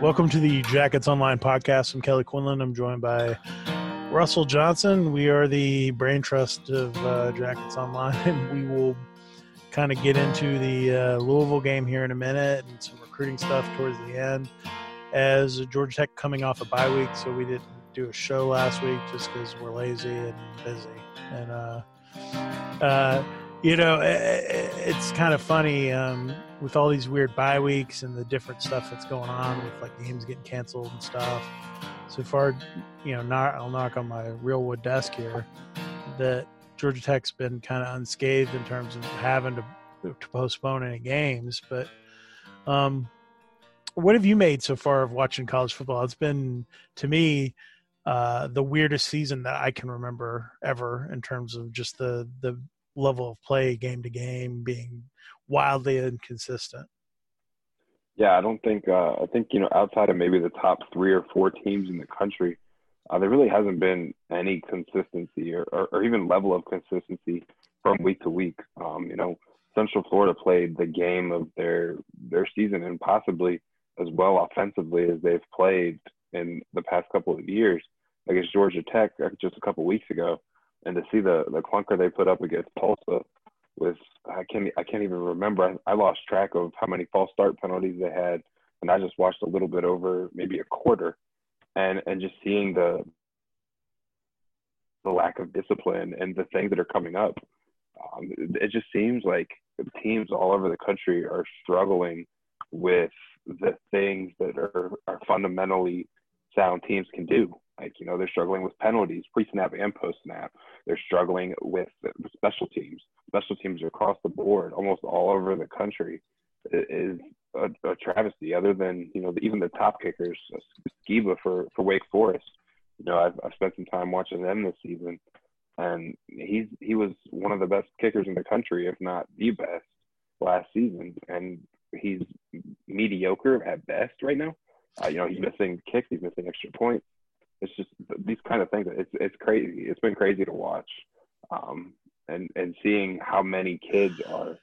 Welcome to the Jackets Online podcast. I'm Kelly Quinlan. I'm joined by Russell Johnson. We are the brain trust of uh, Jackets Online. We will kind of get into the uh, Louisville game here in a minute and some recruiting stuff towards the end. As Georgia Tech coming off a bye week, so we didn't do a show last week just because we're lazy and busy. And uh, uh, you know, it's kind of funny um, with all these weird bye weeks and the different stuff that's going on with like games getting canceled and stuff. So far, you know, not, I'll knock on my real wood desk here that Georgia Tech's been kind of unscathed in terms of having to, to postpone any games. But um, what have you made so far of watching college football? It's been to me uh, the weirdest season that I can remember ever in terms of just the the level of play game to game being wildly inconsistent. Yeah, I don't think uh, I think you know outside of maybe the top three or four teams in the country, uh, there really hasn't been any consistency or, or, or, even level of consistency from week to week. Um, you know, Central Florida played the game of their their season and possibly as well offensively as they've played in the past couple of years against Georgia Tech uh, just a couple of weeks ago and to see the the clunker they put up against Tulsa was I can't I can't even remember. I, I lost track of how many false start penalties they had, and I just watched a little bit over maybe a quarter, and and just seeing the the lack of discipline and the things that are coming up. Um, it just seems like teams all over the country are struggling with the things that are, are fundamentally sound teams can do. Like, you know, they're struggling with penalties, pre snap and post snap. They're struggling with special teams. Special teams across the board, almost all over the country, is a, a travesty. Other than, you know, even the top kickers, Sciba for, for Wake Forest. You know, I've, I've spent some time watching them this season, and he's he was one of the best kickers in the country, if not the best, last season. And he's mediocre at best right now. Uh, you know, he's missing kicks, he's missing extra points it's just these kind of things. It's it's crazy. It's been crazy to watch, um, and and seeing how many kids are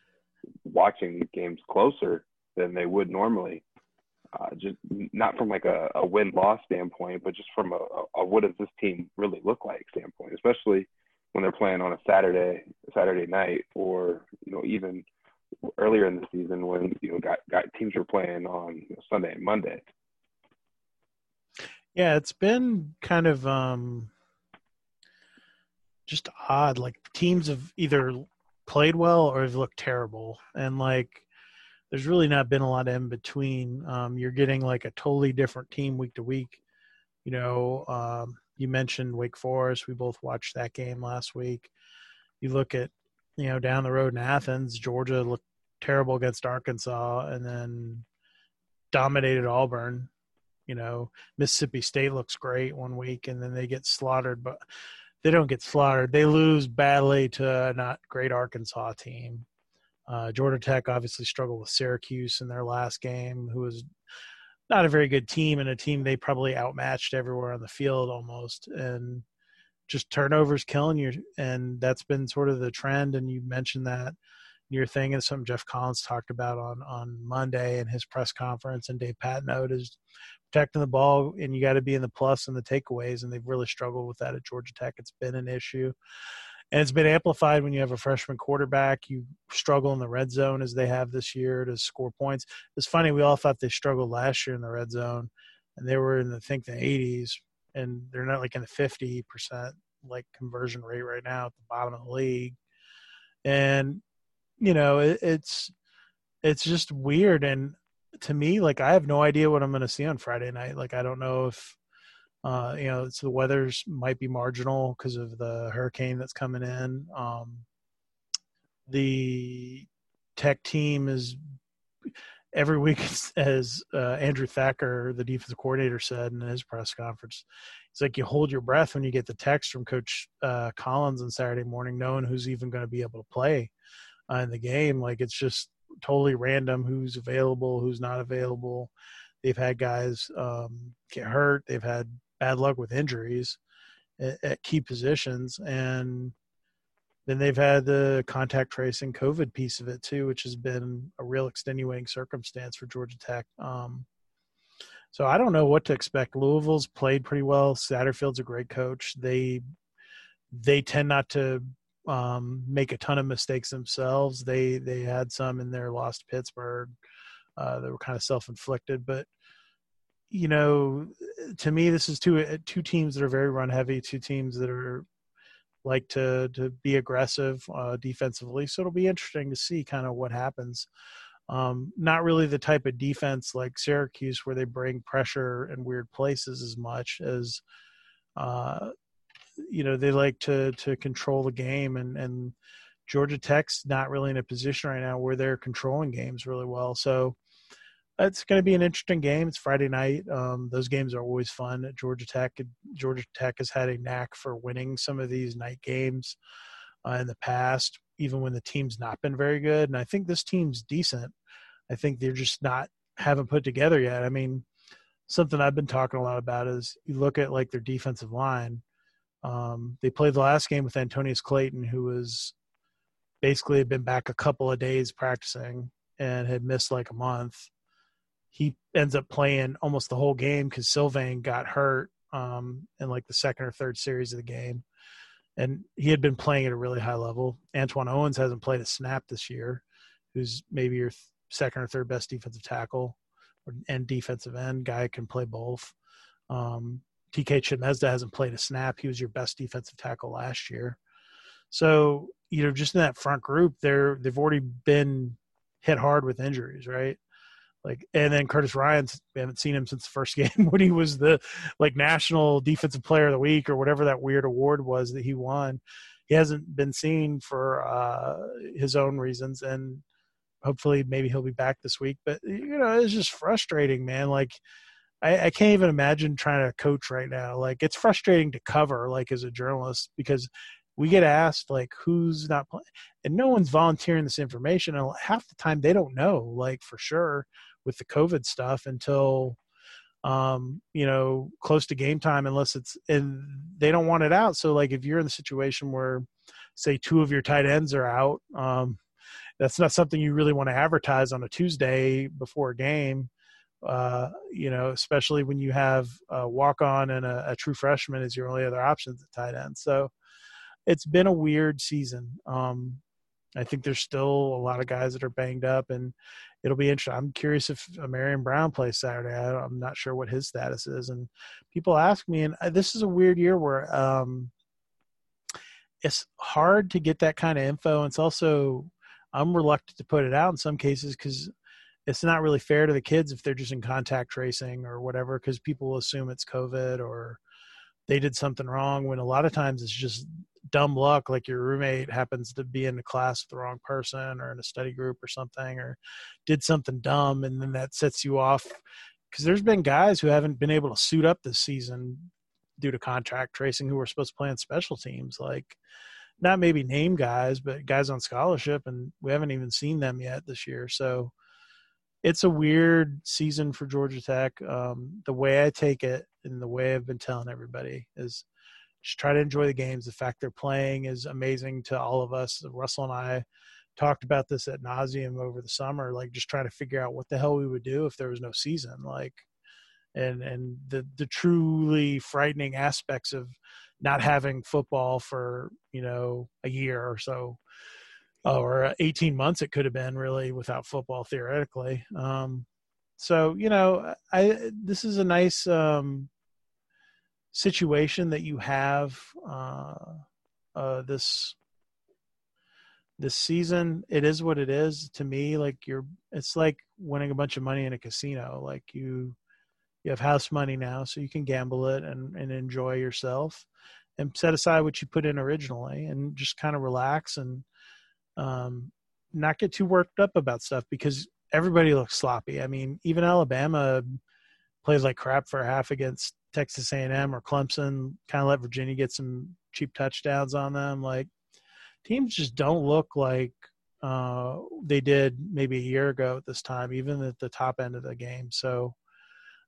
watching these games closer than they would normally. Uh, just not from like a, a win loss standpoint, but just from a, a, what does this team really look like standpoint, especially when they're playing on a Saturday Saturday night, or you know even earlier in the season when you know got got teams were playing on you know, Sunday and Monday. Yeah, it's been kind of um, just odd. Like teams have either played well or have looked terrible, and like there's really not been a lot in between. Um, you're getting like a totally different team week to week. You know, um, you mentioned Wake Forest. We both watched that game last week. You look at, you know, down the road in Athens, Georgia looked terrible against Arkansas, and then dominated Auburn you know, Mississippi State looks great one week and then they get slaughtered, but they don't get slaughtered. They lose badly to a not great Arkansas team. Uh, Georgia Tech obviously struggled with Syracuse in their last game, who was not a very good team and a team they probably outmatched everywhere on the field almost. And just turnovers killing you. And that's been sort of the trend. And you mentioned that your thing and something Geoff Collins talked about on on Monday in his press conference and Dave Patenaude is protecting the ball and you got to be in the plus and the takeaways and they've really struggled with that at Georgia Tech. It's been an issue. And it's been amplified when you have a freshman quarterback. You struggle in the red zone as they have this year to score points. It's funny, we all thought they struggled last year in the red zone and they were in the I think the 80s and they're not like in the 50% like conversion rate right now at the bottom of the league. And you know, it, it's it's just weird and to me like I have no idea what I'm going to see on Friday night. Like I don't know if uh you know, it's the weather's might be marginal because of the hurricane that's coming in. Um the tech team is every week as uh, Andrew Thacker, the defensive coordinator, said in his press conference, it's like you hold your breath when you get the text from Coach uh, Collins on Saturday morning, knowing who's even going to be able to play uh, in the game. Like it's just totally random who's available, who's not available. They've had guys um, get hurt. They've had bad luck with injuries at, at key positions, and then they've had the contact tracing COVID piece of it too, which has been a real extenuating circumstance for Georgia Tech. Um, So I don't know what to expect. Louisville's played pretty well. Satterfield's a great coach. They they tend not to um, make a ton of mistakes themselves. They they had some in their loss to Pittsburgh. Uh, that were kind of self inflicted, but you know, to me, this is two two teams that are very run heavy, two teams that are like to to be aggressive uh, defensively. So it'll be interesting to see kind of what happens. Um, not really the type of defense like Syracuse where they bring pressure in weird places as much as uh, you know they like to to control the game and and Georgia Tech's not really in a position right now where they're controlling games really well. So it's going to be an interesting game. It's Friday night. Um, those games are always fun at Georgia Tech. Georgia Tech has had a knack for winning some of these night games uh, in the past, even when the team's not been very good. And I think this team's decent. I think they're just not haven't put together yet. I mean, something I've been talking a lot about is you look at like their defensive line. Um, they played the last game with Antonneous Clayton, who was basically had been back a couple of days practicing and had missed like a month. He ends up playing almost the whole game because Sylvain got hurt um, in like the second or third series of the game. And he had been playing at a really high level. Antoine Owens hasn't played a snap this year, who's maybe your second or third best defensive tackle and defensive end guy can play both. Um, TK Chimedza hasn't played a snap. He was your best defensive tackle last year. So, you know, just in that front group, they're they've already been hit hard with injuries, right? Like, and then Curtis Ryan's we haven't seen him since the first game when he was the like national defensive player of the week or whatever that weird award was that he won. He hasn't been seen for uh, his own reasons, and hopefully maybe he'll be back this week. But you know, it's just frustrating, man. Like I, I, can't even imagine trying to coach right now. Like it's frustrating to cover, like as a journalist, because we get asked like who's not playing, and no one's volunteering this information. And half the time they don't know, like for sure, with the COVID stuff until um you know close to game time unless it's and they don't want it out so like if you're in the situation where say two of your tight ends are out um that's not something you really want to advertise on a Tuesday before a game. Uh, you know, especially when you have a walk on and a, a, true freshman is your only other options at tight end. So it's been a weird season. Um, I think there's still a lot of guys that are banged up, and it'll be interesting. I'm curious if Marion Brown plays Saturday. I, am not sure what his status is, and people ask me, and uh, this is a weird year where um, it's hard to get that kind of info. And it's also I'm reluctant to put it out in some cases because it's not really fair to the kids if they're just in contact tracing or whatever because people will assume it's COVID or they did something wrong when a lot of times it's just dumb luck like your roommate happens to be in a class with the wrong person or in a study group or something or did something dumb and then that sets you off because there's been guys who haven't been able to suit up this season due to contract tracing who were supposed to play on special teams like not maybe name guys, but guys on scholarship, and we haven't even seen them yet this year. So it's a weird season for Georgia Tech. Um, the way I take it, and the way I've been telling everybody is just try to enjoy the games. The fact they're playing is amazing to all of us. Russell and I talked about this at nauseum over the summer, like just trying to figure out what the hell we would do if there was no season, like, and and the the truly frightening aspects of not having football for you know a year or so or 18 months it could have been really without football theoretically. Um, so you know i this is a nice um, situation that you have uh, uh, this this season. It is what it is. To me like you're it's like winning a bunch of money in a casino. Like you you have house money now so you can gamble it and, and enjoy yourself. And set aside what you put in originally and just kind of relax and um, not get too worked up about stuff because everybody looks sloppy. I mean, even Alabama plays like crap for half against Texas A&M or Clemson. Kind of let Virginia get some cheap touchdowns on them. Like teams just don't look like uh, they did maybe a year ago at this time, even at the top end of the game. So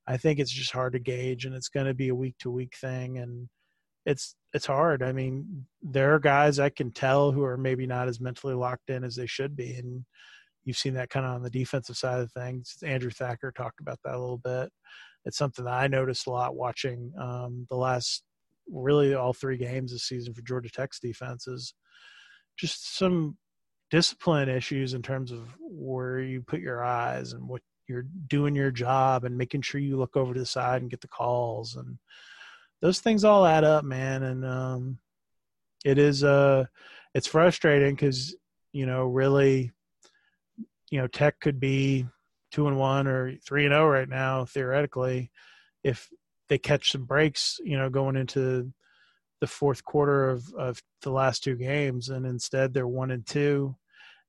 I think it's just hard to gauge, and it's going to be a week to week thing, and it's it's hard. I mean, there are guys I can tell who are maybe not as mentally locked in as they should be, and you've seen that kind of on the defensive side of things. Andrew Thacker talked about that a little bit. It's something that I noticed a lot watching um, the last really all three games this season for Georgia Tech's defenses. just some discipline issues in terms of where you put your eyes and what you're doing your job and making sure you look over to the side and get the calls and those things all add up man and um, it is uh it's frustrating because you know really you know tech could be two and one or three and zero oh right now theoretically if they catch some breaks you know going into the fourth quarter of, of the last two games and instead they're one and two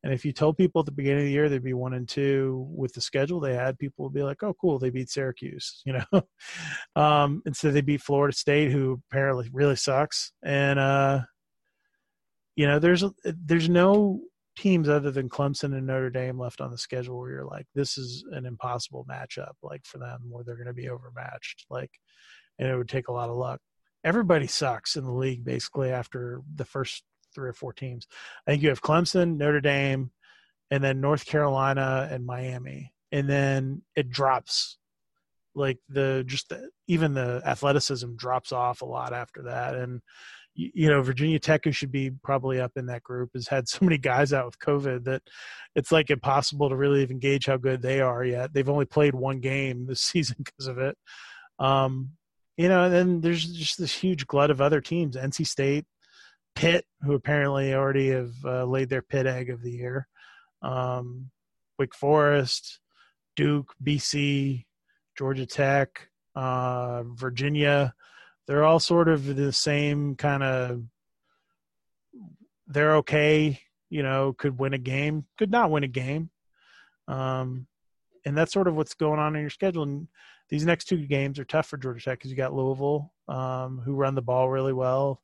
and if you told people at the beginning of the year they'd be one and two with the schedule they had, people would be like, "Oh, cool, they beat Syracuse," you know. um, instead, they beat Florida State, who apparently really sucks. And uh, you know, there's there's no teams other than Clemson and Notre Dame left on the schedule where you're like, this is an impossible matchup, like for them, where they're going to be overmatched. Like, and it would take a lot of luck. Everybody sucks in the league basically after the first three or four teams. I think you have Clemson, Notre Dame, and then North Carolina and Miami, and then it drops. Like the just the, even the athleticism drops off a lot after that, and you know Virginia Tech, who should be probably up in that group, has had so many guys out with COVID that it's like impossible to really even gauge how good they are yet. They've only played one game this season because of it. Um, you know, and then there's just this huge glut of other teams. NC State, Pitt, who apparently already have uh, laid their pit egg of the year, um, Wake Forest, Duke, BC, Georgia Tech, uh, Virginia. They're all sort of the same kind of. They're okay, you know, could win a game, could not win a game. Um, and that's sort of what's going on in your schedule. And these next two games are tough for Georgia Tech because you got Louisville, um, who run the ball really well.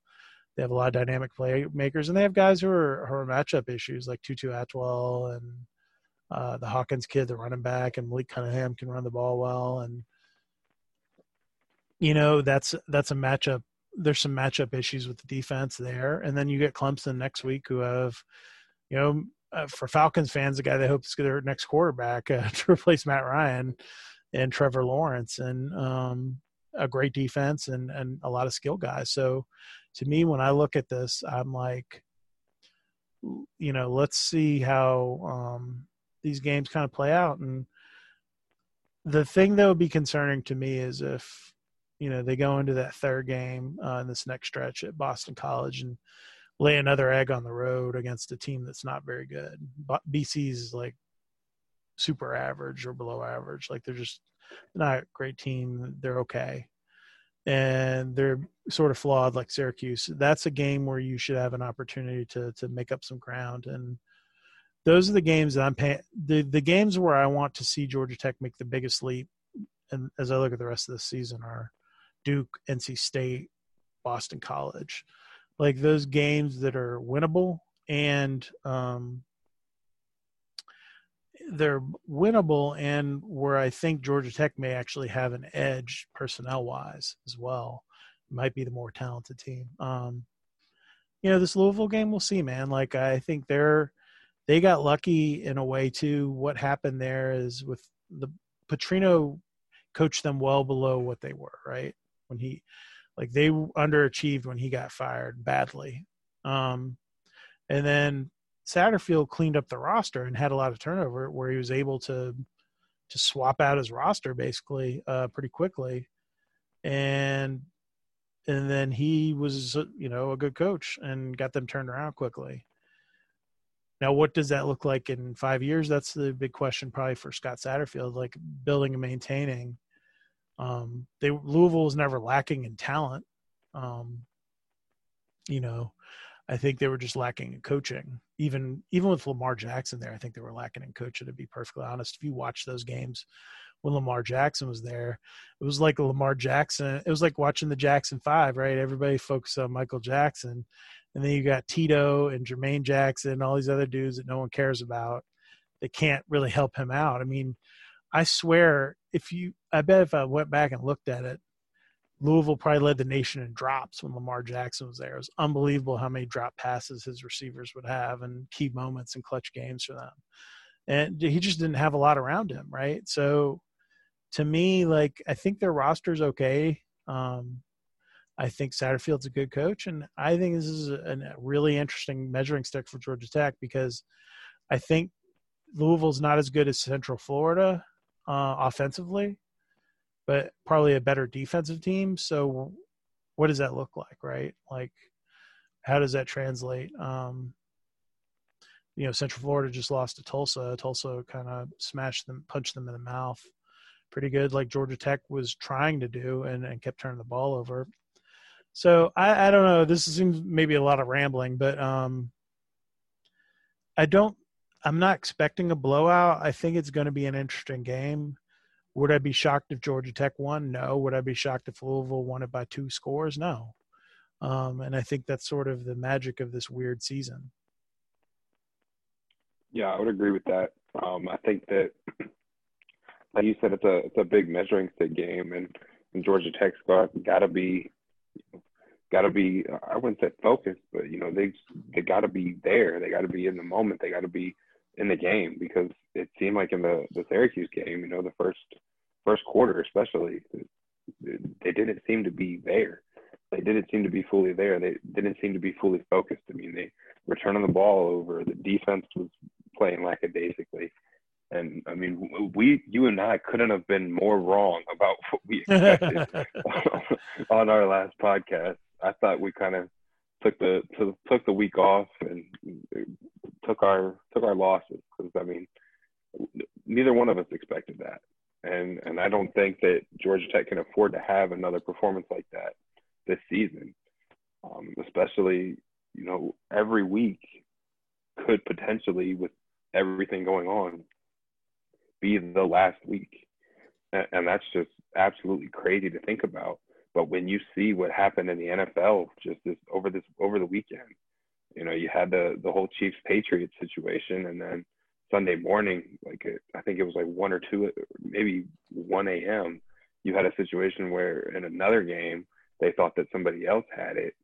They have a lot of dynamic playmakers, and they have guys who are, who are matchup issues like Tutu Atwell and uh, the Hawkins kid, the running back, and Malik Cunningham can run the ball well. And you know that's that's a matchup. There's some matchup issues with the defense there, and then you get Clemson next week, who have you know uh, for Falcons fans, the guy they hope is their next quarterback uh, to replace Matt Ryan and Trevor Lawrence, and um, a great defense and and a lot of skill guys. So to me, when I look at this, I'm like, you know, let's see how um, these games kind of play out. And the thing that would be concerning to me is if, you know, they go into that third game uh, in this next stretch at Boston College and lay another egg on the road against a team that's not very good. BC's like super average or below average. Like they're just not a great team. They're okay and they're sort of flawed like Syracuse. That's a game where you should have an opportunity to to make up some ground. And those are the games that I'm paying. The the games where I want to see Georgia Tech make the biggest leap, and as I look at the rest of the season, are Duke, NC State, Boston College, like those games that are winnable and um, they're winnable and where I think Georgia Tech may actually have an edge personnel wise as well. might be the more talented team. Um, you know, this Louisville game, we'll see, man. Like I think they're they got lucky in a way too. What happened there is with the Petrino coached them well below what they were, right? When he like they underachieved when he got fired badly. Um, and then Satterfield cleaned up the roster and had a lot of turnover where he was able to to swap out his roster basically uh, pretty quickly, and and then he was you know a good coach and got them turned around quickly. Now, what does that look like in five years? That's the big question, probably for Scott Satterfield. Like building and maintaining. Um, they Louisville was never lacking in talent. Um, you know, I think they were just lacking in coaching. Even even with Lamar Jackson there, I think they were lacking in coaching. To be perfectly honest, if you watch those games when Lamar Jackson was there, it was like Lamar Jackson. It was like watching the Jackson Five, right? Everybody focused on Michael Jackson, and then you got Tito and Jermaine Jackson, and all these other dudes that no one cares about. They can't really help him out. I mean, I swear, if you, I bet if I went back and looked at it, Louisville probably led the nation in drops when Lamar Jackson was there. It was unbelievable how many drop passes his receivers would have and key moments and clutch games for them. and he just didn't have a lot around him, right? So to me, like I think their roster's okay. Um, I think Satterfield's a good coach, and I think this is a, a really interesting measuring stick for Georgia Tech because I think Louisville's not as good as Central Florida uh, offensively, but probably a better defensive team. So, what does that look like, right? Like, how does that translate? Um, you know, Central Florida just lost to Tulsa. Tulsa kind of smashed them, punched them in the mouth pretty good, like Georgia Tech was trying to do, and, and kept turning the ball over. So I, I don't know. This seems maybe a lot of rambling, but um, I don't. I'm not expecting a blowout. I think it's going to be an interesting game. Would I be shocked if Georgia Tech won? No. Would I be shocked if Louisville won it by two scores? No. Um, and I think that's sort of the magic of this weird season. Yeah, I would agree with that. Um, I think that, like you said, it's a it's a big measuring stick game, and, and Georgia Tech's got to be got to be I wouldn't say focused, but you know they they got to be there. They got to be in the moment. They got to be in the game because it seemed like in the the Syracuse game, you know, the first first quarter especially, they didn't seem to be there. They didn't seem to be fully there. They didn't seem to be fully focused. I mean, they were turning the ball over. The defense was playing lackadaisically. And I mean, we, you and I couldn't have been more wrong about what we expected on our last podcast. I thought we kind of took the took the week off and took our took our losses because I mean, neither one of us expected that, and and I don't think that Georgia Tech can afford to have another performance like that this season, um, especially you know every week could potentially with everything going on be the last week. And, and that's just absolutely crazy to think about but when you see what happened in the NFL just this over this over the weekend you know you had the the whole Chiefs Patriots situation and then Sunday morning like I think it was like 1 or 2 maybe 1 a.m. you had a situation where in another game they thought that somebody else had it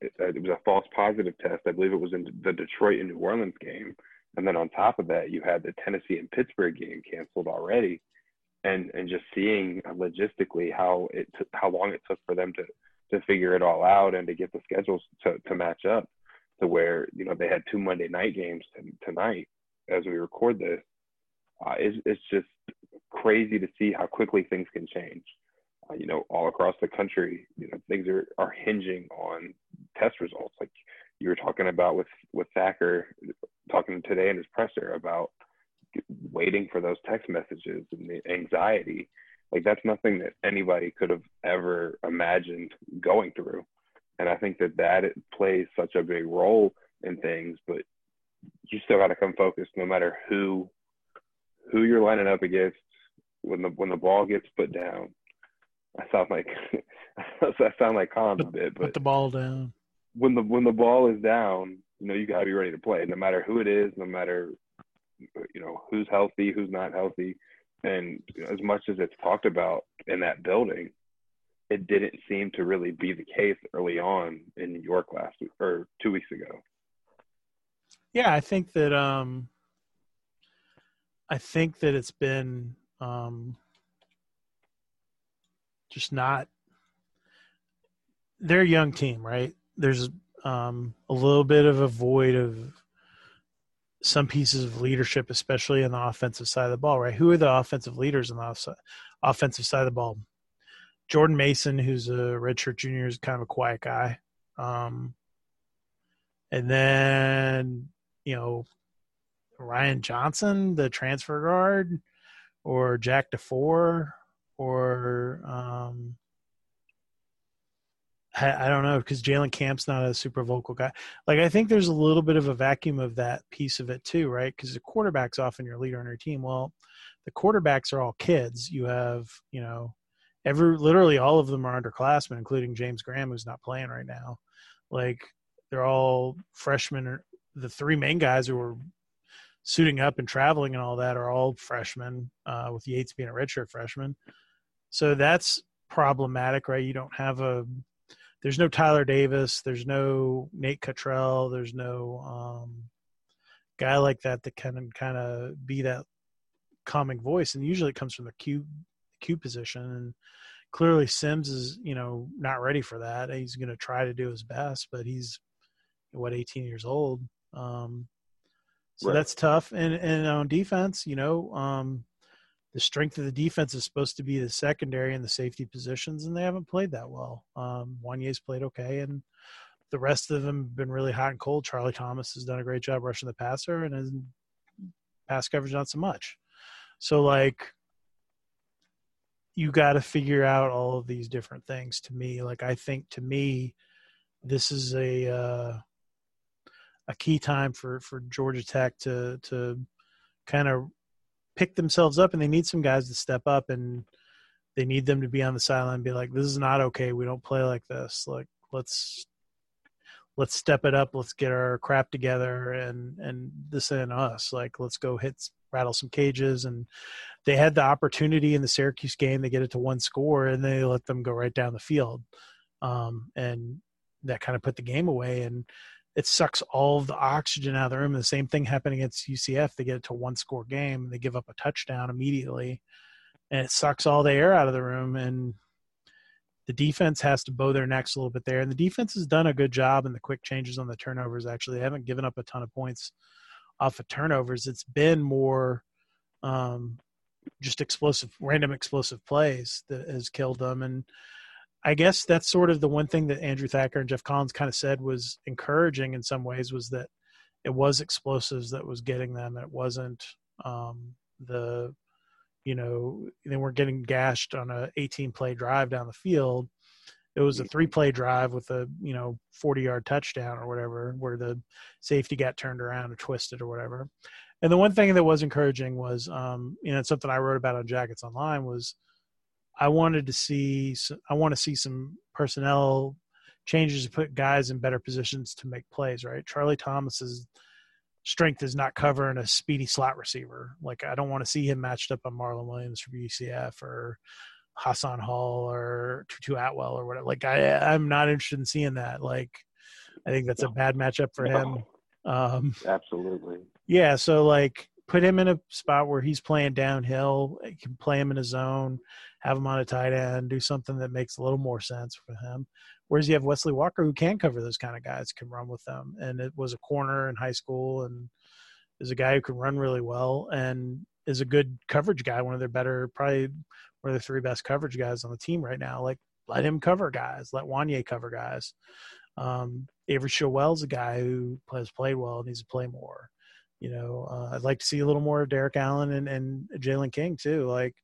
it, uh, it was a false positive test. I believe it was in the Detroit and New Orleans game. And then on top of that, you had the Tennessee and Pittsburgh game canceled already. And and just seeing logistically how it took how long it took for them to to figure it all out and to get the schedules to, to match up to where you know they had two Monday night games t- tonight as we record this. Uh, it's it's just crazy to see how quickly things can change. Uh, you know, all across the country, you know, things are, are hinging on test results. Like you were talking about with, with Thacker talking today in his presser about waiting for those text messages and the anxiety. Like that's nothing that anybody could have ever imagined going through. And I think that that plays such a big role in things, but you still got to come focused no matter who who you're lining up against when the when the ball gets put down I sound like I sound like Collins a bit, but put the ball down. When the when the ball is down, you know you gotta be ready to play, no matter who it is, no matter you know who's healthy, who's not healthy, and as much as it's talked about in that building, it didn't seem to really be the case early on in New York last week or two weeks ago. Yeah, I think that um, I think that it's been um, just not they're a young team, right? There's um, a little bit of a void of some pieces of leadership, especially on the offensive side of the ball, right? Who are the offensive leaders on the offensive side of the ball? Jordan Mason, who's a redshirt junior, is kind of a quiet guy. Um, and then, you know, Ryan Johnson, the transfer guard, or Jack DeFoor, or um, I, don't know because Jalen Camp's not a super vocal guy. Like I think there's a little bit of a vacuum of that piece of it too, right? Because the quarterback's often your leader on your team. Well, the quarterbacks are all kids. You have you know every literally all of them are underclassmen, including James Graham, who's not playing right now. Like they're all freshmen. The three main guys who are suiting up and traveling and all that are all freshmen, uh, with Yates being a redshirt freshman. So that's problematic, right? You don't have a there's no Tyler Davis, there's no Nate Cottrell, there's no um, guy like that that can kind of be that calming voice, and usually it comes from the Q Q position. And clearly, Sims is you know not ready for that. He's going to try to do his best, but he's what 18 years old. Um, so right. that's tough. And and on defense, you know, um, the strength of the defense is supposed to be the secondary and the safety positions, and they haven't played that well. Um, Juanyeh's played okay, and the rest of them have been really hot and cold. Charlie Thomas has done a great job rushing the passer, and his pass coverage not so much. So like, you got to figure out all of these different things. To me, like I think to me, this is a uh, a key time for for Georgia Tech to to kind of pick themselves up, and they need some guys to step up, and they need them to be on the sideline and be like, "This is not okay. We don't play like this. Like, let's let's step it up. Let's get our crap together, and and this and us. Like, let's go hit rattle some cages." And they had the opportunity in the Syracuse game. They get it to one score, and they let them go right down the field, um, and that kind of put the game away. And it sucks all of the oxygen out of the room. The same thing happened against UCF. They get it to one score game and they give up a touchdown immediately. And it sucks all the air out of the room. And the defense has to bow their necks a little bit there. And the defense has done a good job in the quick changes on the turnovers, actually. They haven't given up a ton of points off of turnovers. It's been more um, just explosive, random explosive plays that has killed them. And I guess that's sort of the one thing that Andrew Thacker and Geoff Collins kind of said was encouraging in some ways was that it was explosives that was getting them. It wasn't um, the, you know, they weren't getting gashed on a 18 play drive down the field. It was a three play drive with a, you know, 40 yard touchdown or whatever, where the safety got turned around or twisted or whatever. And the one thing that was encouraging was, um, you know, something I wrote about on Jackets Online was – I wanted to see I want to see some personnel changes to put guys in better positions to make plays. Right, Charlie Thomas's strength is not covering a speedy slot receiver. Like I don't want to see him matched up on Marlon Williams for UCF or Hassan Hall or Tutu Atwell or whatever. Like I I'm not interested in seeing that. Like I think that's a bad matchup for him. Um, Absolutely. Yeah. So like put him in a spot where he's playing downhill. You can play him in a zone, have him on a tight end, do something that makes a little more sense for him. Whereas you have Wesley Walker who can cover those kind of guys, can run with them. And it was a corner in high school and is a guy who can run really well and is a good coverage guy, one of their better, probably one of the three best coverage guys on the team right now. Like let him cover guys, let Juanyeh cover guys. Um, Avery Showell's a guy who has played well, and needs to play more. You know, uh, I'd like to see a little more of Derrik Allen and, and Jalen King too. Like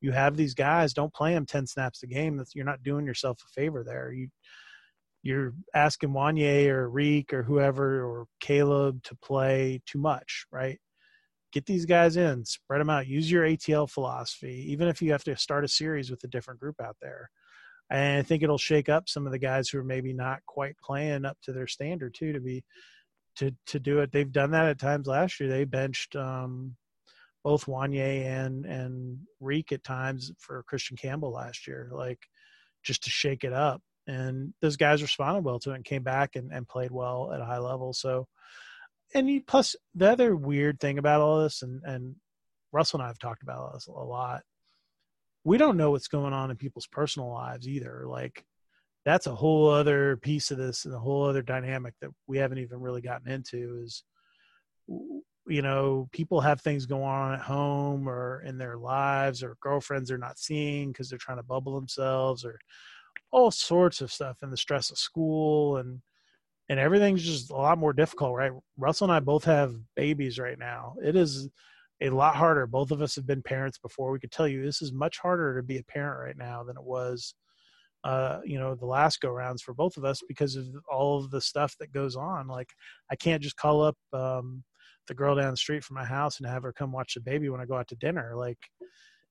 you have these guys, don't play them 10 snaps a game. That's, you're not doing yourself a favor there. You, you're asking Juanyeh or Reek or whoever or Caleb to play too much, right? Get these guys in, spread them out, use your ATL philosophy, even if you have to start a series with a different group out there. And I think it'll shake up some of the guys who are maybe not quite playing up to their standard too to be to to do it. They've done that at times last year. They benched um, both Juanyeh and and Reek at times for Christian Campbell last year, like just to shake it up. And those guys responded well to it and came back and, and played well at a high level. So, and you, plus the other weird thing about all this, and and Russell and I have talked about this a lot. We don't know what's going on in people's personal lives either. Like that's a whole other piece of this and a whole other dynamic that we haven't even really gotten into is you know people have things going on at home or in their lives or girlfriends they're not seeing because they're trying to bubble themselves or all sorts of stuff and the stress of school and and everything's just a lot more difficult right? Russell and i both have babies right now. It is a lot harder. Both of us have been parents before. We could tell you this is much harder to be a parent right now than it was uh, you know, the last go rounds for both of us because of all of the stuff that goes on. Like, I can't just call up um, the girl down the street from my house and have her come watch the baby when I go out to dinner. Like,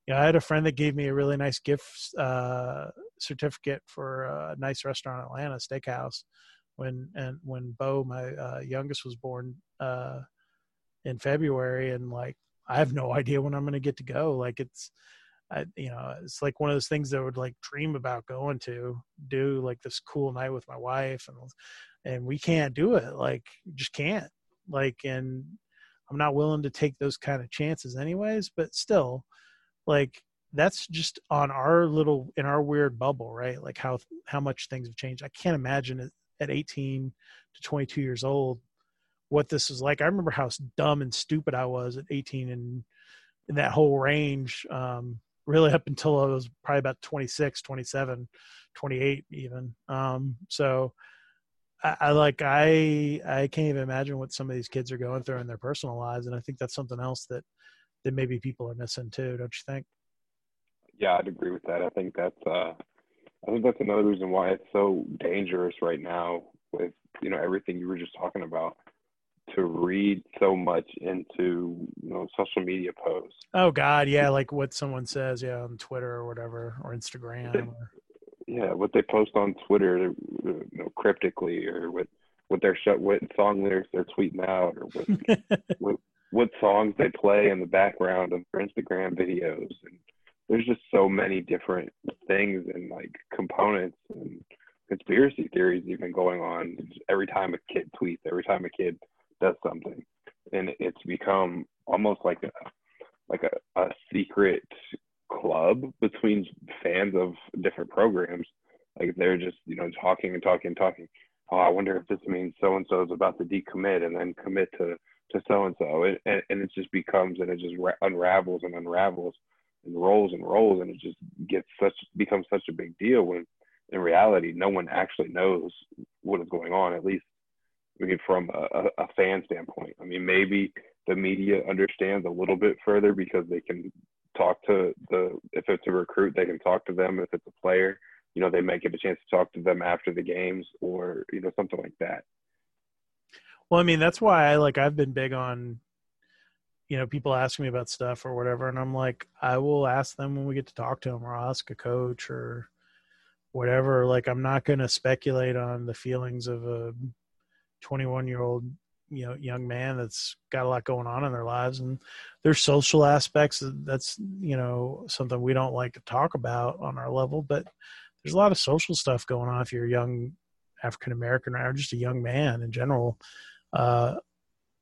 you know, I had a friend that gave me a really nice gift uh, certificate for a nice restaurant in Atlanta, steakhouse, when and when Bo, my uh, youngest, was born uh, in February, and like I have no idea when I'm going to get to go. Like it's I, you know, it's like one of those things that I would like dream about going to do like this cool night with my wife and, and we can't do it. Like just can't like, and I'm not willing to take those kind of chances anyways, but still like that's just on our little in our weird bubble, right? Like how how much things have changed. I can't imagine it at 18 to 22 years old what this is like. I remember how dumb and stupid I was at 18 and in that whole range um, really up until I was probably about 26, 27, 28 even. Um, so I, I, like I I can't even imagine what some of these kids are going through in their personal lives, and I think that's something else that that maybe people are missing too. Don't you think? Yeah, I'd agree with that. I think that's uh, I think that's another reason why it's so dangerous right now with you know everything you were just talking about to read so much into you know social media posts. Oh God, yeah, like what someone says, yeah, on Twitter or whatever, or Instagram. Or... Yeah, what they post on Twitter, you know, cryptically, or what what their show, what song lyrics they're tweeting out, or what, what what songs they play in the background of their Instagram videos, and there's just so many different things and like components and conspiracy theories even going on every time a kid tweets, every time a kid does something, and it's become almost like a like a, a secret club between fans of different programs. Like they're just you know talking and talking and talking. Oh, I wonder if this means so and so is about to decommit and then commit to to so and so, and and it just becomes and it just unravels and unravels and rolls and rolls, and it just gets such becomes such a big deal when in reality no one actually knows what is going on. At least I mean, from a, a fan standpoint. I mean, maybe the media understands a little bit further because they can talk to the if it's a recruit, they can talk to them. If it's a player, you know, they might get a chance to talk to them after the games or you know something like that. Well, I mean, that's why I like I've been big on you know people ask me about stuff or whatever and i'm like i will ask them when we get to talk to them or ask a coach or whatever like i'm not going to speculate on the feelings of a 21 year old you know young man that's got a lot going on in their lives and there's social aspects that's you know something we don't like to talk about on our level but there's a lot of social stuff going on if you're a young african american or just a young man in general uh,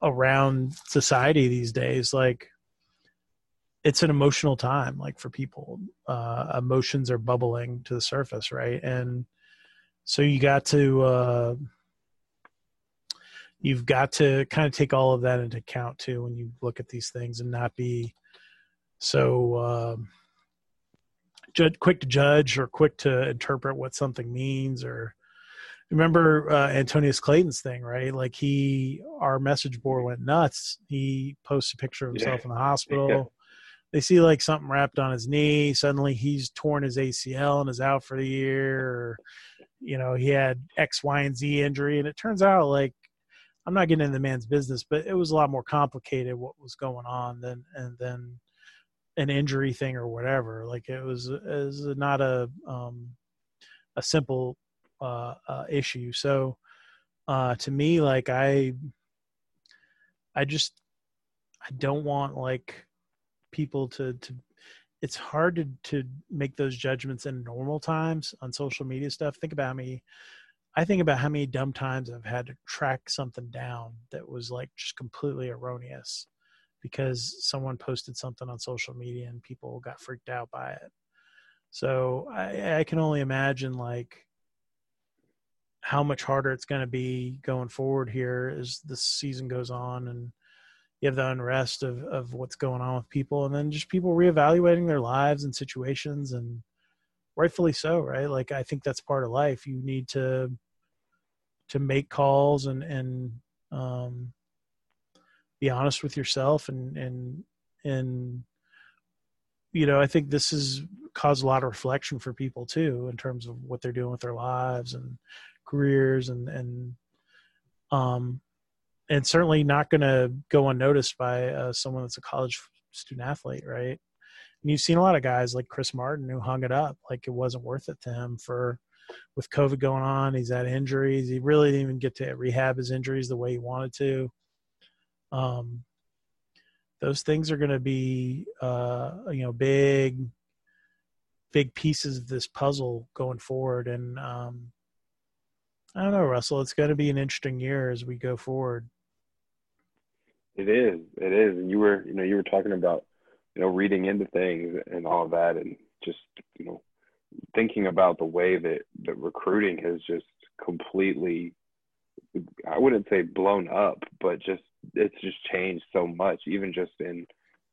around society these days. Like it's an emotional time like for people. Uh, emotions are bubbling to the surface right? And so you got to uh, you've got to kind of take all of that into account too when you look at these things and not be so um, judge, quick to judge or quick to interpret what something means or remember uh, Antonneous Clayton's thing, right? Like he, our message board went nuts. He posts a picture of himself yeah. in the hospital. Yeah. They see like something wrapped on his knee. Suddenly he's torn his ACL and is out for the year. Or, you know, he had X, Y, and Z injury. And it turns out like I'm not getting into the man's business, but it was a lot more complicated what was going on than and then an injury thing or whatever. Like it was not a um, a simple uh, uh, issue. So uh, to me, like I I just I don't want like people to to it's hard to to make those judgments in normal times on social media stuff. Think about me I think about how many dumb times I've had to track something down that was like just completely erroneous because someone posted something on social media and people got freaked out by it. So I, I can only imagine like how much harder it's going to be going forward here as the season goes on and you have the unrest of, of what's going on with people and then just people reevaluating their lives and situations and rightfully so right like i think that's part of life you need to to make calls and and um, be honest with yourself and and and you know I think this has caused a lot of reflection for people too in terms of what they're doing with their lives and careers and and um and certainly not going to go unnoticed by uh, someone that's a college student athlete right? And you've seen a lot of guys like Chris Martin who hung it up like it wasn't worth it to him for with COVID going on. He's had injuries. He really didn't even get to rehab his injuries the way he wanted to. Um, those things are going to be, uh, you know, big, big pieces of this puzzle going forward. And um, I don't know, Russell. It's going to be an interesting year as we go forward. It is. It is. And you were, you know, you were talking about, you know, reading into things and all of that, and just, you know, thinking about the way that that recruiting has just completely, I wouldn't say blown up, but just it's just changed so much, even just in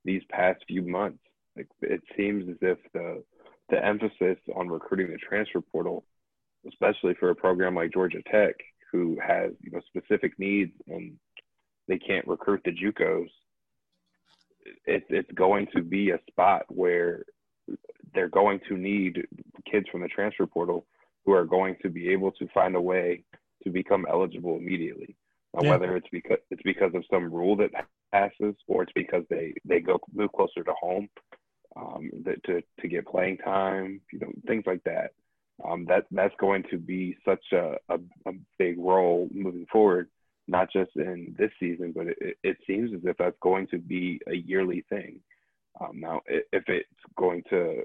these past few months. Like it seems as if the the emphasis on recruiting the transfer portal, especially for a program like Georgia Tech, who has you know specific needs and they can't recruit the JUCOs, it's it's going to be a spot where they're going to need kids from the transfer portal who are going to be able to find a way to become eligible immediately. Now, yeah. whether it's because it's because of some rule that passes or it's because they they go move closer to home um, that, to to get playing time, you know, things like that. Um, that that's going to be such a, a, a, big role moving forward, not just in this season, but it, it seems as if that's going to be a yearly thing. Um, now, if it's going to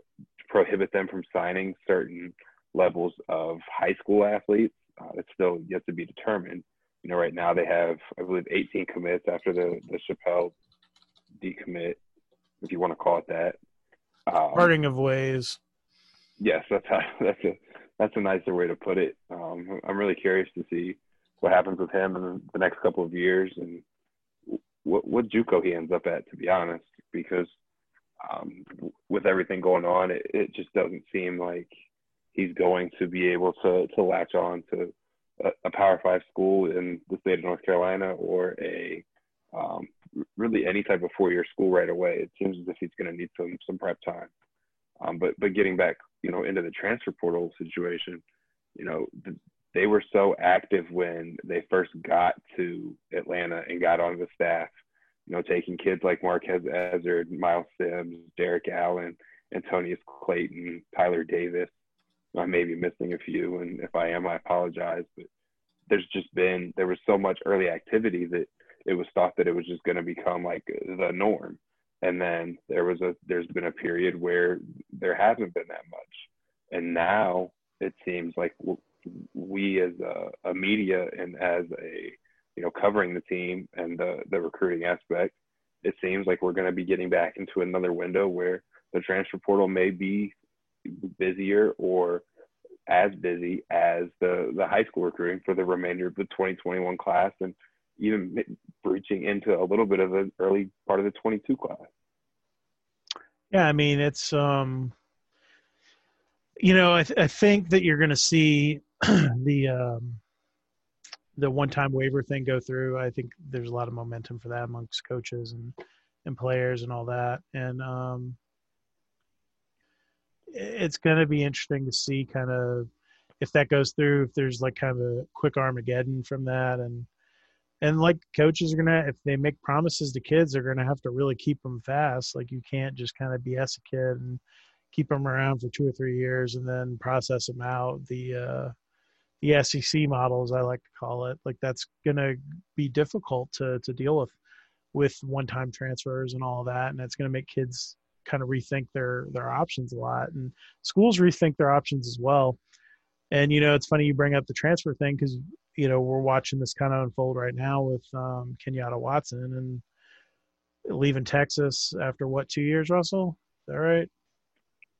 prohibit them from signing certain levels of high school athletes, uh, it's still yet to be determined. You know, right now they have, I believe, 18 commits after the the Chappelle decommit, if you want to call it that. Um, Parting of ways. Yes, that's how, that's a that's a nicer way to put it. Um, I'm really curious to see what happens with him in the next couple of years and what what JUCO he ends up at. To be honest, because um, with everything going on, it, it just doesn't seem like he's going to be able to to latch on to a, a Power Five school in the state of North Carolina or a um, really any type of four year school right away. It seems as if he's going to need some some prep time. Um, but but getting back, you know, into the transfer portal situation, you know, the, they were so active when they first got to Atlanta and got on the staff. You know, taking kids like Marquez Ezzard, Miles Sims, Derrik Allen, Antonneous Clayton, Tyler Davis. I may be missing a few, and if I am, I apologize. But there's just been there was so much early activity that it was thought that it was just going to become like the norm and then there was a there's been a period where there hasn't been that much and now it seems like we as a, a media and as a you know covering the team and the the recruiting aspect it seems like we're going to be getting back into another window where the transfer portal may be busier or as busy as the the high school recruiting for the remainder of the 2021 class and even breaching into a little bit of the early part of the 22 class. Yeah, I mean, it's, um, you know, I, th- I think that you're going to see the, um, the one-time waiver thing go through. I think there's a lot of momentum for that amongst coaches and, and players and all that. And, um, it's going to be interesting to see kind of if that goes through, if there's like kind of a quick Armageddon from that and, and like coaches are gonna if they make promises to kids they're gonna have to really keep them fast like you can't just kind of bs a kid and keep them around for two or three years and then process them out the uh the sec models i like to call it like that's gonna be difficult to to deal with with one time transfers and all that and it's gonna make kids kind of rethink their their options a lot and schools rethink their options as well and you know it's funny you bring up the transfer thing because you know we're watching this kind of unfold right now with um, Kenyatta Watson and leaving Texas after what two years, Russell? Is that right?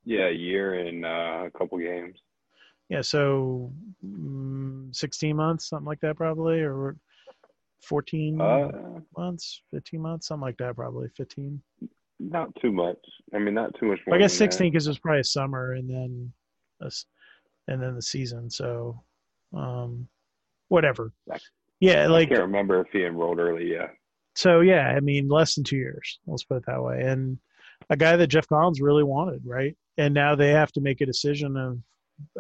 Yeah, a year and uh, a couple games. Yeah, so mm, sixteen months, something like that, probably, or fourteen uh, months, fifteen months, something like that, probably fifteen. Not too much. I mean, not too much. I guess sixteen because it was probably a summer and then, a, and then the season. So, um, whatever. Yeah, like I can't remember if he enrolled early. Yeah. So yeah, I mean, less than two years. Let's put it that way. And a guy that Geoff Collins really wanted, right? And now they have to make a decision of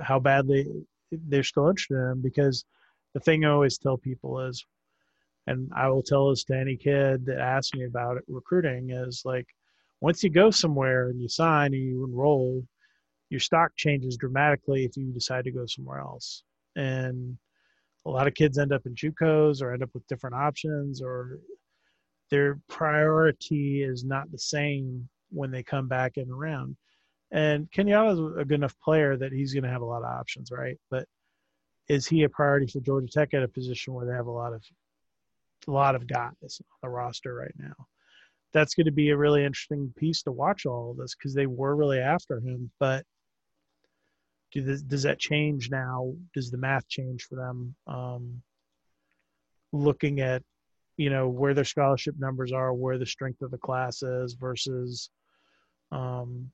how badly they're still interested in him because the thing I always tell people is, and I will tell this to any kid that asks me about it, recruiting is like, once you go somewhere and you sign and you enroll, your stock changes dramatically if you decide to go somewhere else. And a lot of kids end up in JUCOs or end up with different options or their priority is not the same when they come back in around. And Kenyatta is a good enough player that he's going to have a lot of options, right? But is he a priority for Georgia Tech at a position where they have a lot of a lot of guys on the roster right now. That's going to be a really interesting piece to watch all of this because they were really after him. But do this, does that change now? Does the math change for them? Um, looking at you know where their scholarship numbers are, where the strength of the class is versus um,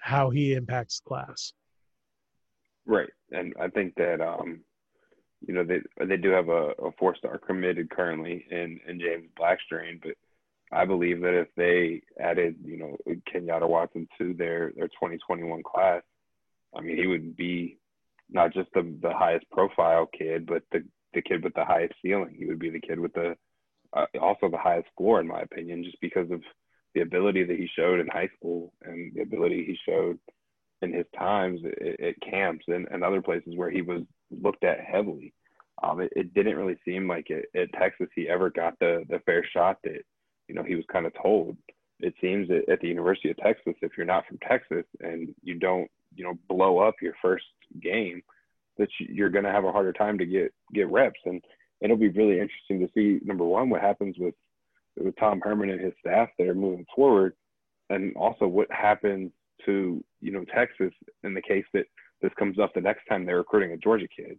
how he impacts class. Right, and I think that um, you know they they do have a, a four star committed currently in in James Blackstrain, but I believe that if they added you know Kenyatta Watson to their their 2021 class, I mean he would be not just the the highest profile kid, but the the kid with the highest ceiling. He would be the kid with the uh, also the highest score in my opinion, just because of the ability that he showed in high school and the ability he showed in his times at, camps and, and other places where he was looked at heavily. Um, it, it, didn't really seem like it, at Texas he ever got the the fair shot that you know he was kind of told. It seems that at the University of Texas, if you're not from Texas and you don't you know blow up your first game, that you're going to have a harder time to get get reps. And it'll be really interesting to see number one what happens with with Tom Herman and his staff that are moving forward, and also what happens to you know Texas in the case that this comes up the next time they're recruiting a Georgia kid,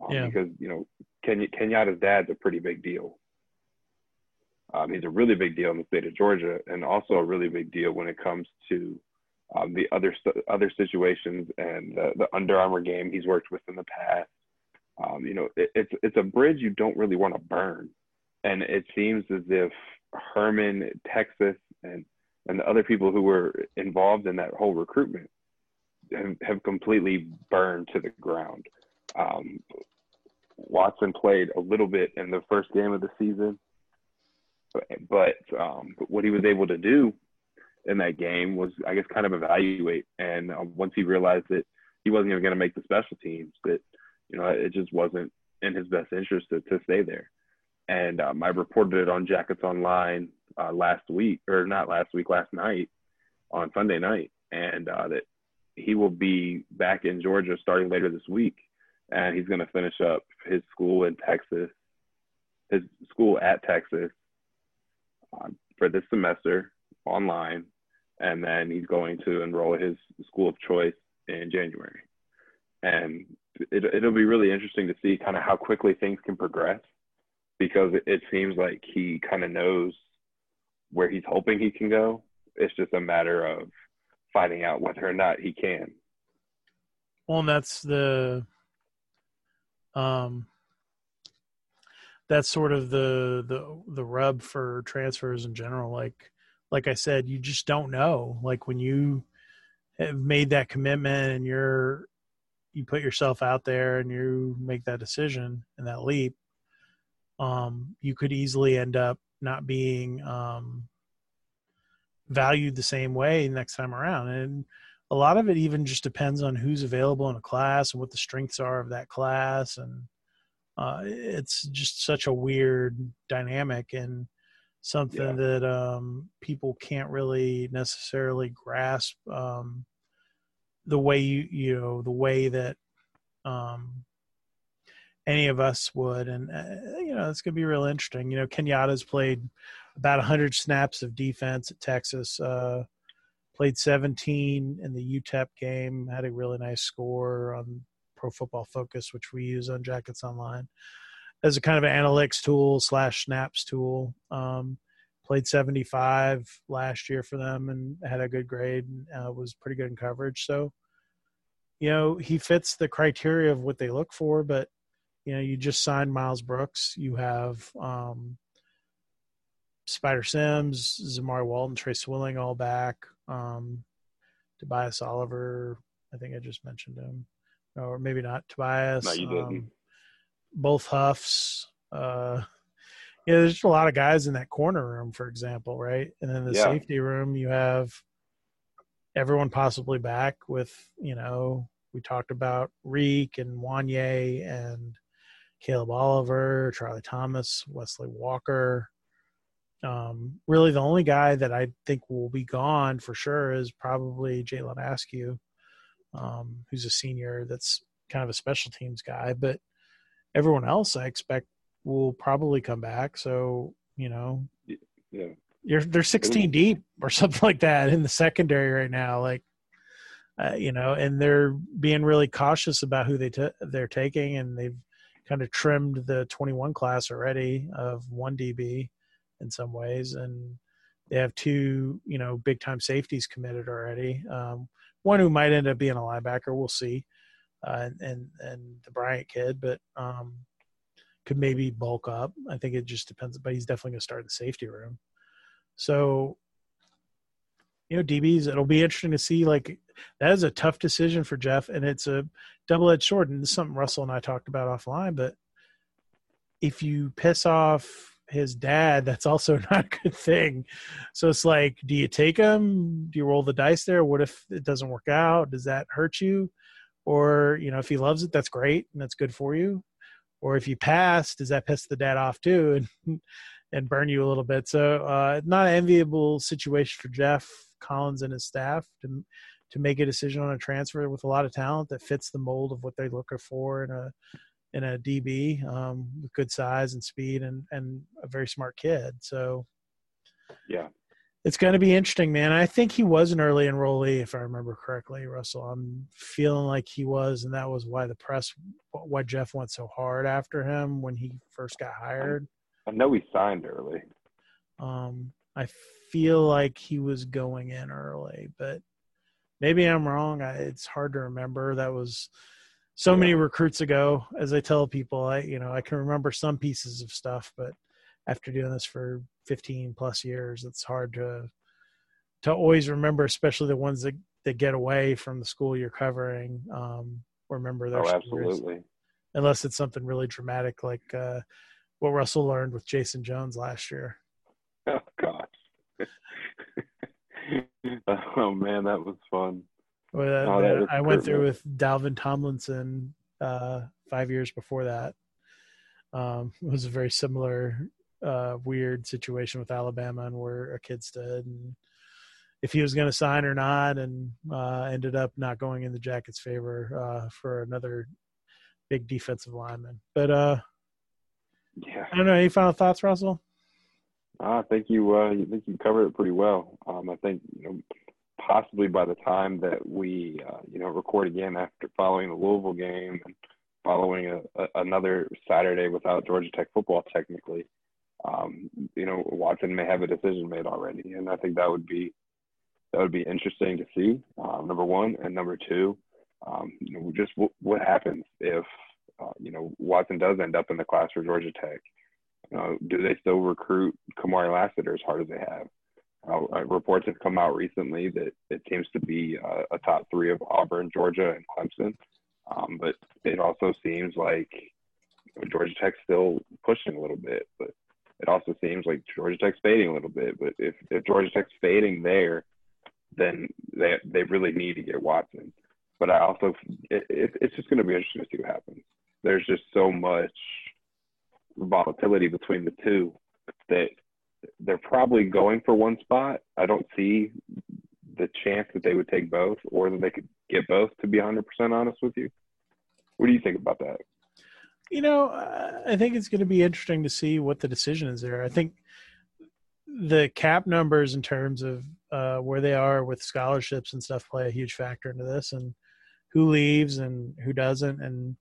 um, yeah. because you know Ken- Kenyatta's dad's a pretty big deal. Um, he's a really big deal in the state of Georgia, and also a really big deal when it comes to um, the other other situations and the, the Under Armour game he's worked with in the past. Um, you know, it, it's it's a bridge you don't really want to burn, and it seems as if Herman, Texas, and and the other people who were involved in that whole recruitment have, have completely burned to the ground. Um, Watson played a little bit in the first game of the season, but, um, but what he was able to do in that game was, I guess, kind of evaluate. And uh, once he realized that he wasn't even going to make the special teams, that you know it just wasn't in his best interest to, to stay there and um, I reported it on Jackets Online uh, last week, or not last week, last night on Sunday night, and uh, that he will be back in Georgia starting later this week, and he's going to finish up his school in Texas, his school at Texas uh, for this semester online, and then he's going to enroll his school of choice in January, and it, it'll be really interesting to see kind of how quickly things can progress because it seems like he kind of knows where he's hoping he can go. It's just a matter of finding out whether or not he can. Well, and that's the um that's sort of the the the rub for transfers in general like like I said you just don't know like when you have made that commitment and you're you put yourself out there and you make that decision and that leap um, you could easily end up not being um, valued the same way next time around. And a lot of it even just depends on who's available in a class and what the strengths are of that class. And uh, it's just such a weird dynamic and something yeah. that um, people can't really necessarily grasp um, the way you, you know, the way that um, any of us would. And, uh, you know, it's going to be real interesting. You know, Kenyatta's played about 100 snaps of defense at Texas, uh, played 17 in the UTEP game, had a really nice score on Pro Football Focus, which we use on Jackets Online as a kind of an analytics tool slash snaps tool. Um, played 75 last year for them and had a good grade and uh, was pretty good in coverage. So, you know, he fits the criteria of what they look for, but you know, you just signed Miles Brooks. You have um, Spider Sims, Zamari Walton, Tre Swilling all back. Um, Tobias Oliver, I think I just mentioned him, or maybe not Tobias. No, you didn't. Um, both Huffs. Uh, yeah, there's just a lot of guys in that corner room, for example, right? And then the yeah. safety room, you have everyone possibly back with, you know, we talked about Reek and Juanyeh and Caleb Oliver, Charlie Thomas, Wesley Walker. Um, really, the only guy that I think will be gone for sure is probably Jalen Askew, um, who's a senior that's kind of a special teams guy. But everyone else, I expect, will probably come back. So you know, Yeah. you're they're 16 deep or something like that in the secondary right now. Like, uh, you know, and they're being really cautious about who they t- they're taking, and they've kind of trimmed the 21 class already of one DB in some ways, and they have two, you know, big time safeties committed already. Um, one who might end up being a linebacker, we'll see, uh, and, and and the Bryant kid, but um, could maybe bulk up. I think it just depends, but he's definitely going to start in the safety room. So, you know, DBs, it'll be interesting to see. Like, that is a tough decision for Geoff, and it's a double edged sword. And this is something Russell and I talked about offline. But if you piss off his dad, that's also not a good thing. So it's like, do you take him? Do you roll the dice there? What if it doesn't work out? Does that hurt you? Or, you know, if he loves it, that's great and that's good for you. Or if you pass, does that piss the dad off too and and burn you a little bit? So uh not an enviable situation for Geoff Collins and his staff to to make a decision on a transfer with a lot of talent that fits the mold of what they're looking for in a in a DB um, with good size and speed and and a very smart kid. So Yeah. it's going to be interesting, man. I think he was an early enrollee, if I remember correctly, Russell. I'm feeling like he was, and that was why the press, why Geoff went so hard after him when he first got hired. I know he signed early. Um, I feel like he was going in early, but maybe I'm wrong. I, it's hard to remember. That was so many recruits ago. As I tell people, I you know I can remember some pieces of stuff, but after doing this for 15 plus years, it's hard to to always remember, especially the ones that that get away from the school you're covering. Um, remember their Oh, stories. absolutely. unless it's something really dramatic like uh, what Russell learned with Jason Jones last year. Oh gosh. oh man, that was fun. Well, Oh, that that- was I went through with Dalvin Tomlinson uh, five years before that. Um, it was a very similar uh, weird situation with Alabama and where a kid stood and if he was going to sign or not, and uh, ended up not going in the Jackets' favor uh, for another big defensive lineman. But uh, Yeah. I don't know. Any final thoughts, Russell? I think you uh you think you covered it pretty well. Um I think you know possibly by the time that we uh, you know record again after following the Louisville game and following a, a, another Saturday without Georgia Tech football technically, um, you know Watson may have a decision made already, and I think that would be that would be interesting to see. Um, number one and number two, um, you know, just w- what happens if uh, you know Watson does end up in the class for Georgia Tech. Uh, do they still recruit Kamari Lassiter as hard as they have? Uh, uh, reports have come out recently that it seems to be uh, a top three of Auburn, Georgia, and Clemson. Um, but it also seems like know, Georgia Tech's still pushing a little bit, but it also seems like Georgia Tech's fading a little bit. But if, if Georgia Tech's fading there, then they they really need to get Watson. But I also it, it, it's just going to be interesting to see what happens. There's just so much volatility between the two that they're probably going for one spot. I don't see the chance that they would take both or that they could get both, to be 100% honest with you. What do you think about that? You know, I think it's going to be interesting to see what the decision is there. I think the cap numbers in terms of uh, where they are with scholarships and stuff play a huge factor into this, and who leaves and who doesn't. And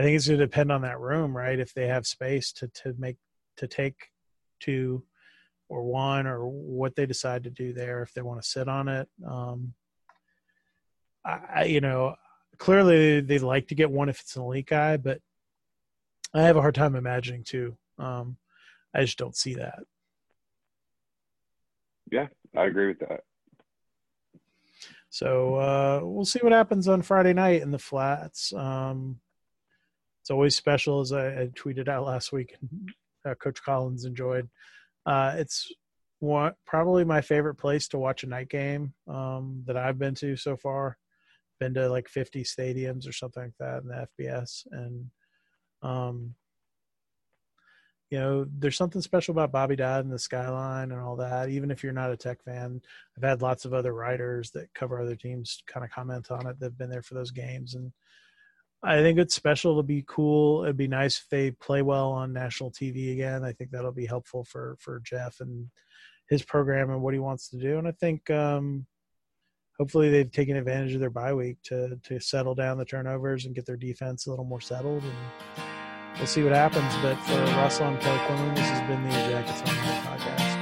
I think it's going to depend on that room, right? If they have space to to make to take two or one, or what they decide to do there, if they want to sit on it. Um, I, you know, clearly they'd like to get one if it's an elite guy, but I have a hard time imagining two. Um, I just don't see that. Yeah, I agree with that. So uh, we'll see what happens on Friday night in the flats. Um, it's always special, as I, I tweeted out last week. Uh, Coach Collins enjoyed. Uh, it's one, probably my favorite place to watch a night game um, that I've been to so far. Been to like 50 stadiums or something like that in the FBS, and um, you know, there's something special about Bobby Dodd and the skyline and all that. Even if you're not a Tech fan, I've had lots of other writers that cover other teams kind of comment on it. They've been there for those games, and I think it's special to be cool. It'd be nice if they play well on national TV again. I think that'll be helpful for for Geoff and his program and what he wants to do. And I think um, hopefully they've taken advantage of their bye week to to settle down the turnovers and get their defense a little more settled. And we'll see what happens. But for Russell and Kelly Quinlan, this has been the Jackets on the podcast.